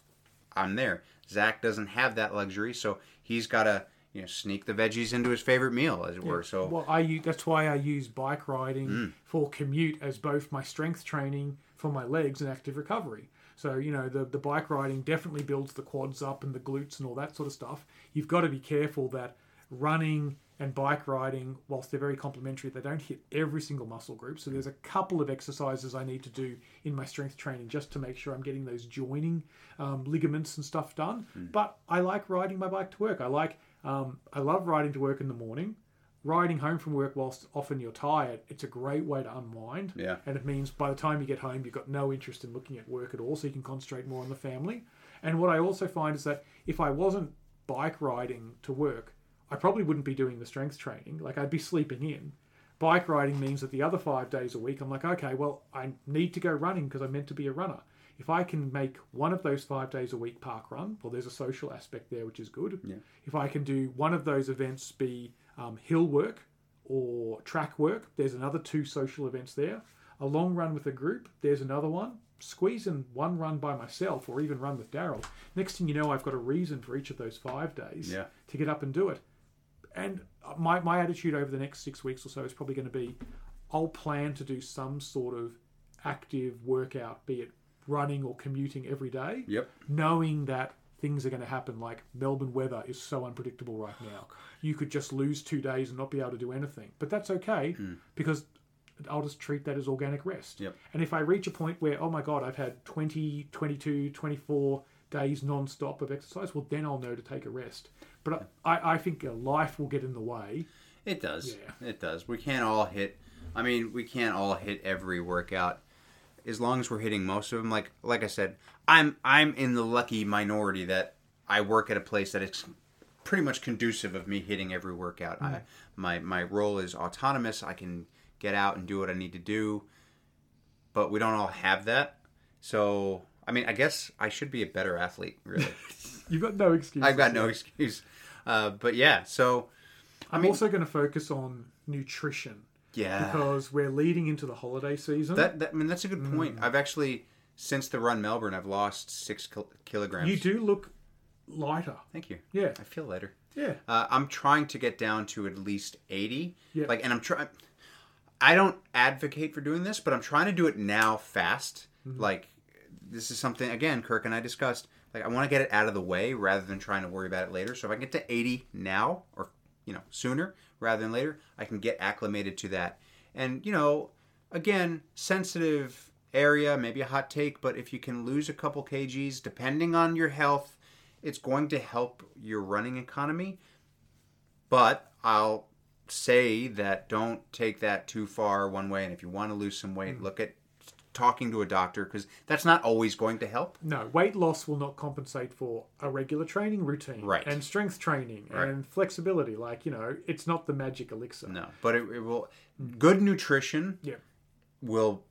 I'm there. Zach doesn't have that luxury, so he's got to you know sneak the veggies into his favorite meal, as it were. So Well, I use, that's why I use bike riding Mm. for commute as both my strength training for my legs and active recovery. So you know the the bike riding definitely builds the quads up and the glutes and all that sort of stuff. You've got to be careful that running and bike riding, whilst they're very complementary, they don't hit every single muscle group. So there's a couple of exercises I need to do in my strength training just to make sure I'm getting those joining um, ligaments and stuff done. But I like riding my bike to work. I like um, I love riding to work in the morning riding home from work whilst often you're tired, it's a great way to unwind. Yeah. And it means by the time you get home, you've got no interest in looking at work at all, so you can concentrate more on the family. And what I also find is that if I wasn't bike riding to work, I probably wouldn't be doing the strength training. Like I'd be sleeping in. Bike riding means that the other five days a week, I'm like, okay, well, I need to go running because I'm meant to be a runner. If I can make one of those five days a week park run, well, there's a social aspect there, which is good. Yeah. If I can do one of those events be um, hill work or track work, there's another two social events there. A long run with a group, there's another one. Squeeze in one run by myself or even run with Daryl. Next thing you know, I've got a reason for each of those five days Yeah. to get up and do it. And my, my attitude over the next six weeks or so is probably going to be I'll plan to do some sort of active workout, be it running or commuting every day, Yep. knowing that things are going to happen. Like Melbourne weather is so unpredictable right oh, now. You could just lose two days and not be able to do anything. But that's okay hmm. because I'll just treat that as organic rest. Yep. And if I reach a point where, oh my God, I've had 20, 22, 24 days non-stop of exercise, well, then I'll know to take a rest. But I, I think life will get in the way. It does. Yeah. It does. We can't all hit. I mean, we can't all hit every workout as long as we're hitting most of them, like like I said, I'm I'm in the lucky minority that I work at a place that is pretty much conducive of me hitting every workout. I, mm-hmm. my my role is autonomous. I can get out and do what I need to do, but we don't all have that. So I mean, I guess I should be a better athlete. Really, You've got no excuse. I've got no excuse. Uh, but yeah, so I'm mean- also going to focus on nutrition yeah, because we're leading into the holiday season. that, that I mean that's a good Mm. point. I've actually since the run Melbourne, I've lost six kil- kilograms. you do look lighter. Thank you. Yeah, I feel lighter. yeah. Uh, I'm trying to get down to at least 80. Yeah. Like, and I'm trying. I don't advocate for doing this, but I'm trying to do it now fast. Mm-hmm. Like, this is something again, Kirk and I discussed. Like, I want to get it out of the way rather than trying to worry about it later. So if I get to 80 now, or you know, sooner rather than later, I can get acclimated to that. And you know, again, sensitive area, maybe a hot take, but if you can lose a couple kgs, depending on your health, it's going to help your running economy. But I'll say that don't take that too far one way. And if you want to lose some weight, mm. look at talking to a doctor because that's not always going to help. No, weight loss will not compensate for a regular training routine, Right. And strength training Right. and flexibility. Like you know, it's not the magic elixir. No, but it, it will. Good nutrition Yeah. will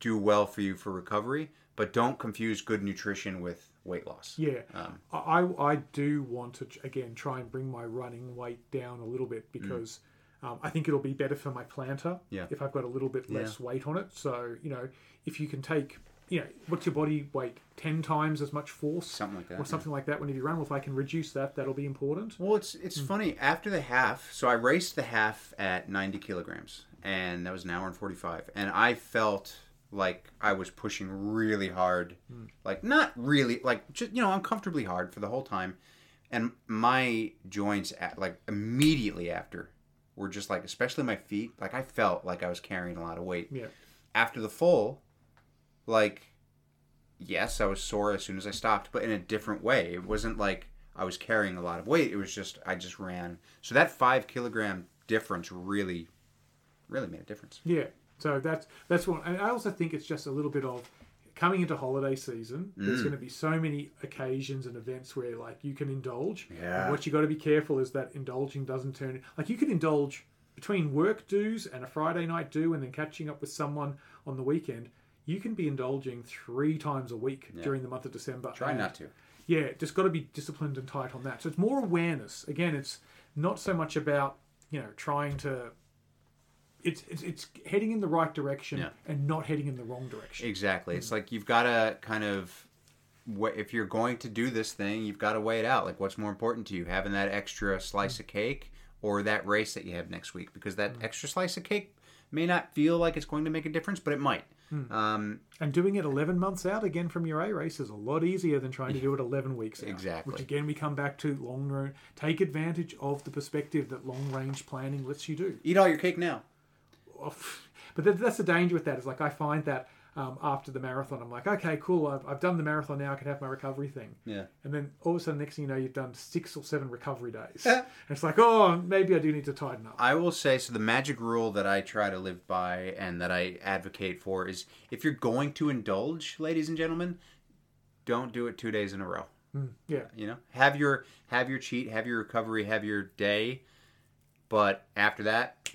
do well for you for recovery, but don't confuse good nutrition with weight loss. Yeah, Um, I I do want to again try and bring my running weight down a little bit because um, I think it'll be better for my plantar Yeah. if I've got a little bit less weight on it. So you know, if you can take you know what's your body weight ten times as much force Something like that, or something like that when you run. Well, if I can reduce that, that'll be important. Well, it's it's funny after the half. So I raced the half at 90 kilograms, and that was an hour and 45. And I felt like I was pushing really hard, like not really, like just you know uncomfortably hard for the whole time. And my joints, at, like immediately after, were just like, especially my feet, like I felt like I was carrying a lot of weight. Yeah, After the full, like yes, I was sore as soon as I stopped, but in a different way. It wasn't like I was carrying a lot of weight. It was just I just ran. So that five kilogram difference really, really made a difference. yeah. So that's that's one. And I also think it's just a little bit of coming into holiday season. There's Mm. going to be so many occasions and events where like you can indulge. Yeah. And what you got to be careful is that indulging doesn't turn like you could indulge between work dues and a Friday night do, and then catching up with someone on the weekend. You can be indulging three times a week during the month of December. Try not to. Yeah, just got to be disciplined and tight on that. So it's more awareness. Again, it's not so much about you know trying to. It's it's, it's heading in the right direction Yeah. and not heading in the wrong direction. Exactly. It's hmm. like you've got to kind of, if you're going to do this thing, you've got to weigh it out. Like, what's more important to you, having that extra slice of cake or that race that you have next week? Because that hmm. extra slice of cake may not feel like it's going to make a difference, but it might. Hmm. Um, And doing it 11 months out again from your A race is a lot easier than trying to do it 11 weeks out. Exactly. Which again, we come back to long run. Take advantage of the perspective that long range planning lets you do. eat all your cake now. But that, that's the danger with that. Is like I find that um, after the marathon, I'm like, okay, cool. I've, I've done the marathon now. I can have my recovery thing. Yeah. And then all of a sudden, next thing you know, you've done six or seven recovery days. and it's like, oh, maybe I do need to tighten up. I will say so. The magic rule that I try to live by and that I advocate for is if you're going to indulge, ladies and gentlemen, don't do it two days in a row. Yeah. You know, have your have your cheat, have your recovery, have your day, but after that,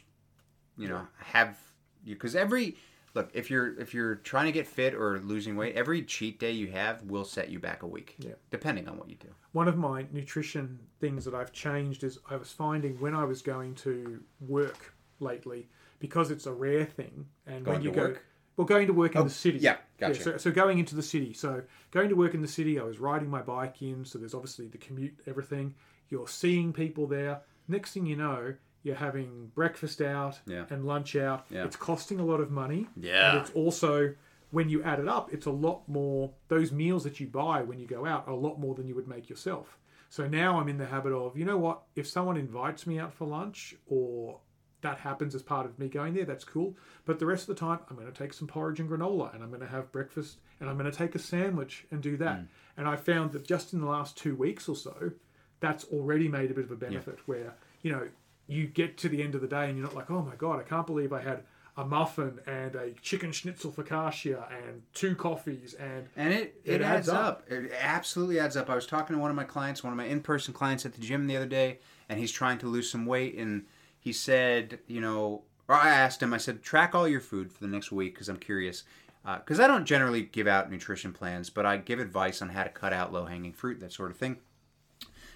you know, have you because every look if you're if you're trying to get fit or losing weight, every cheat day you have will set you back a week. Yeah. depending on what you do. One of my nutrition things that I've changed is I was finding when I was going to work lately, because it's a rare thing, and Going when you to go, work? well, going to work in oh, the city. yeah, gotcha. so, so going into the city. So going to work in the city, I was riding my bike in. So there's obviously the commute, everything. You're seeing people there. Next thing you know, you're having breakfast out Yeah. and lunch out. Yeah. It's costing a lot of money. Yeah. And it's also when you add it up, it's a lot more. Those meals that you buy when you go out are a lot more than you would make yourself. So now I'm in the habit of, you know what? If someone invites me out for lunch or that happens as part of me going there, that's cool. But the rest of the time, I'm going to take some porridge and granola and I'm going to have breakfast and I'm going to take a sandwich and do that. Mm. And I found that just in the last two weeks or so, that's already made a bit of a benefit where, you know, you get to the end of the day and you're not like, oh my God, I can't believe I had a muffin and a chicken schnitzel focaccia and two coffees and And it, It it, adds, adds up. up. It absolutely adds up. I was talking to one of my clients, one of my in person clients at the gym the other day, and he's trying to lose some weight. And he said, you know, or I asked him, I said, track all your food for the next week because I'm curious. Uh, because I don't generally give out nutrition plans, but I give advice on how to cut out low hanging fruit, that sort of thing.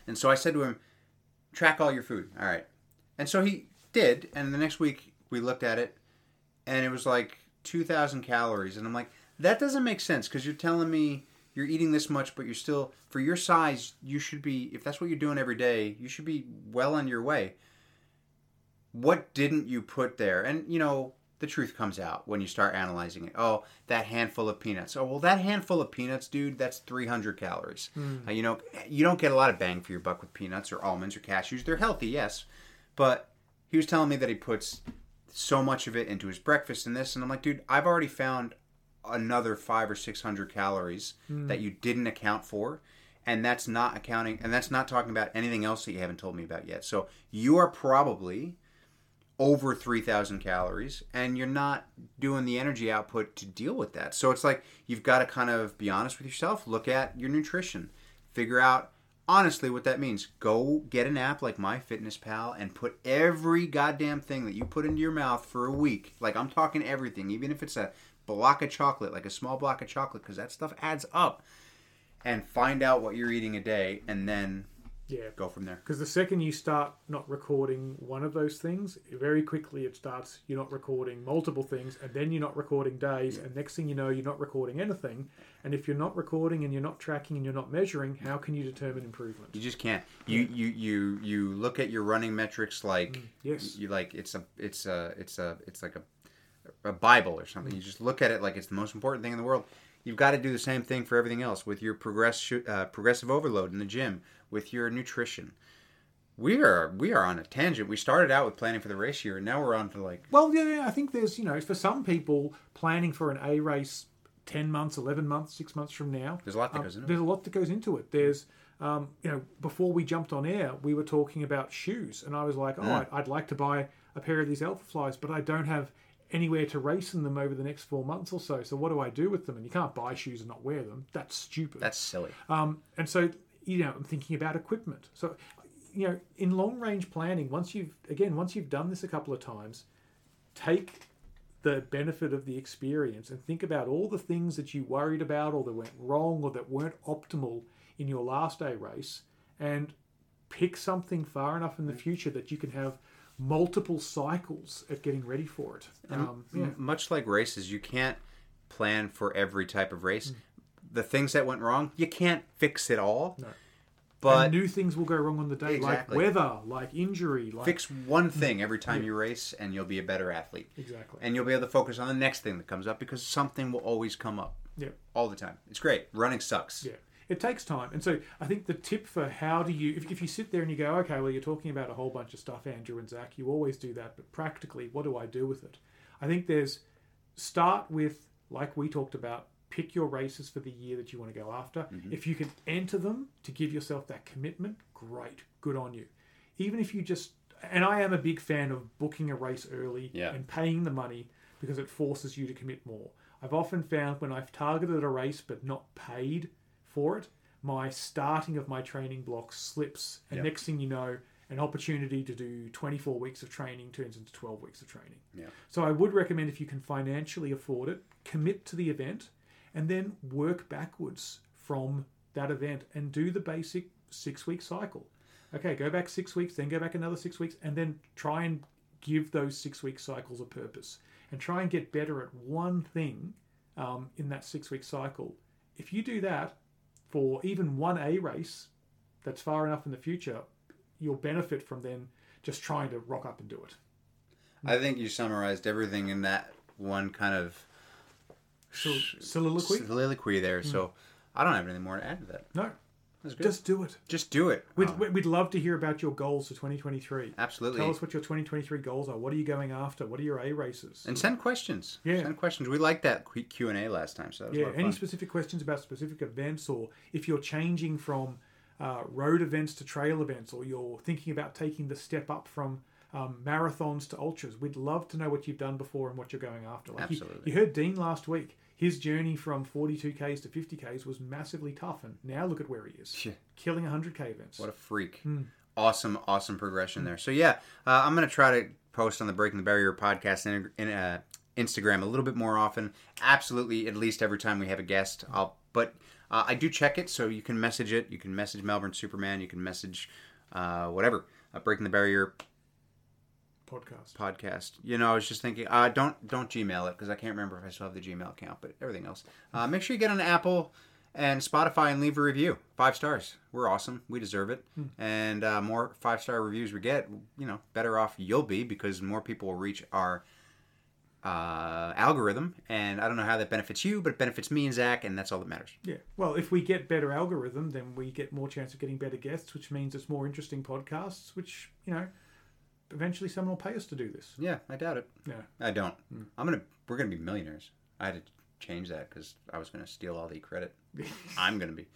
And so I said to him, track all your food. All right. And so he did. And the next week we looked at it and it was like 2,000 calories. And I'm like, that doesn't make sense because you're telling me you're eating this much, but you're still, for your size, you should be, if that's what you're doing every day, you should be well on your way. What didn't you put there? And, you know, the truth comes out when you start analyzing it. Oh, that handful of peanuts. Oh, well, that handful of peanuts, dude, that's 300 calories. Uh, you know, you don't get a lot of bang for your buck with peanuts or almonds or cashews. They're healthy, yes, but he was telling me that he puts so much of it into his breakfast and this, and I'm like, dude, I've already found another five or six hundred calories hmm. that you didn't account for. And that's not accounting, and that's not talking about anything else that you haven't told me about yet. So you are probably over 3000 calories and you're not doing the energy output to deal with that so it's like you've got to kind of be honest with yourself look at your nutrition figure out honestly what that means go get an app like MyFitnessPal and put every goddamn thing that you put into your mouth for a week. Like i'm talking everything even if it's a block of chocolate like a small block of chocolate because that stuff adds up. And find out what you're eating a day and then yeah. go from there Because the second you start not recording one of those things, very quickly it starts you're not recording multiple things, and then you're not recording days, and next thing you know, you're not recording anything. And if you're not recording and you're not tracking and you're not measuring, how can you determine improvement? You just can't. You you you you look at your running metrics like yes. you like it's a it's a it's a it's like a a Bible or something. You just look at it like it's the most important thing in the world. You've got to do the same thing for everything else with your progress uh, progressive overload in the gym, with your nutrition. We are we are on a tangent. We started out with planning for the race year, and now we're on to like Well, yeah, I think there's, you know, for some people, planning for an A race 10 months, 11 months, six months from now, there's a lot that um, goes into it. there's a lot that goes into it. There's, um, you know, before we jumped on air, we were talking about shoes, and I was like, oh, Yeah. I'd, I'd like to buy a pair of these Alpha Flies, but I don't have anywhere to race in them over the next four months or so. So what do I do with them? And you can't buy shoes and not wear them. That's stupid. That's silly. Um, and so, you know, I'm thinking about equipment. So, you know, in long range planning, once you've, again, once you've done this a couple of times, take the benefit of the experience and think about all the things that you worried about or that went wrong or that weren't optimal in your last A race and pick something far enough in the future that you can have multiple cycles at getting ready for it. Um, yeah. Much like races, you can't plan for every type of race. The things that went wrong, you can't fix it all. No. But and new things will go wrong on the day, Exactly. like weather, like injury, like fix one mm. thing every time you race, and you'll be a better athlete. exactly. And you'll be able to focus on the next thing that comes up because something will always come up Yeah. all the time. It's great. Running sucks. Yeah, it takes time, and so I think the tip for how do you, if, if you sit there and you go, okay, well, you're talking about a whole bunch of stuff, Andrew and Zach, you always do that, but practically, what do I do with it? I think there's start with like we talked about, pick your races for the year that you want to go after. Mm-hmm. If you can enter them to give yourself that commitment, great, good on you. Even if you just, and I am a big fan of booking a race early Yeah. and paying the money because it forces you to commit more. I've often found when I've targeted a race but not paid for it, my starting of my training block slips, and Yeah. next thing you know, an opportunity to do 24 weeks of training turns into 12 weeks of training. Yeah. So I would recommend if you can financially afford it, commit to the event and then work backwards from that event and do the basic six week cycle. Okay, go back six weeks, then go back another six weeks, and then try and give those six week cycles a purpose and try and get better at one thing um, in that six week cycle. If you do that for even one A race that's far enough in the future, you'll benefit from then just trying to rock up and do it. I think you summarized everything in that one kind of So, soliloquy? soliloquy there. Hmm. So I don't have anything more to add to that. No, That's good. just do it. Just do it. We'd, Oh, we'd love to hear about your goals for 2023. absolutely. Tell us what your 2023 goals are. What are you going after? What are your A races? and send questions. Yeah. Send questions. We liked that Q and A last time, so that was a yeah, any specific questions about specific events, or if you're changing from uh, road events to trail events, or you're thinking about taking the step up from um, marathons to ultras. We'd love to know what you've done before and what you're going after. Like you- Absolutely. You, heard Dean last week. His journey from 42Ks to 50Ks was massively tough, and now look at where he is. Yeah. Killing 100K events. What a freak. Hmm. Awesome, awesome progression there. So, yeah, uh, I'm going to try to post on the Breaking the Barrier podcast in, in uh, Instagram a little bit more often. Absolutely, at least every time we have a guest. I'll, but uh, I do check it, so you can message it. You can message Melbourne Superman. You can message uh, whatever. Uh, Breaking the Barrier podcast. podcast. You know, I was just thinking, uh, don't don't Gmail it because I can't remember if I still have the Gmail account. But everything else, uh, make sure you get on Apple and Spotify and leave a review. Five stars. We're awesome. We deserve it. And uh, more five star reviews we get, you know, better off you'll be because more people will reach our uh, algorithm. And I don't know how that benefits you, but it benefits me and Zach, and that's all that matters. Yeah. Well, if we get better algorithm, then we get more chance of getting better guests, which means it's more interesting podcasts, which, you know, eventually someone will pay us to do this. Yeah, I doubt it. Yeah. I don't. I'm gonna. We're gonna be millionaires. I had to change that because I was gonna steal all the credit. I'm gonna be.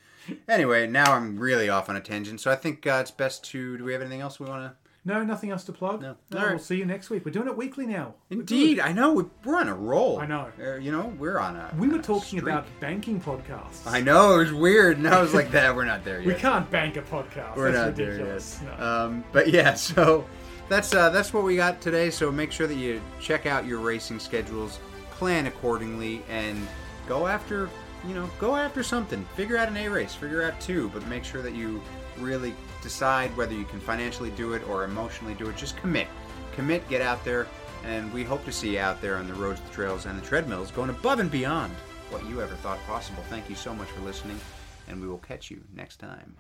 Anyway, now I'm really off on a tangent. So I think uh, it's best to. Do we have anything else we want to? No, nothing else to plug. No. no All right. We'll see you next week. We're doing it weekly now. Indeed, I know we- we're on a roll. I know. Uh, you know, we're on a. We were talking about banking podcasts. I know it was weird, and I was like, "That we're not there yet." We can't bank a podcast. We're That's not there ridiculous. yet. No. Um, but yeah, so that's uh, that's what we got today. So make sure that you check out your racing schedules, plan accordingly, and go after you know go after something. Figure out an A race, figure out two, but make sure that you really decide whether you can financially do it or emotionally do it. Just commit, commit, get out there, and we hope to see you out there on the roads, the trails, and the treadmills, going above and beyond what you ever thought possible. Thank you so much for listening, and we will catch you next time.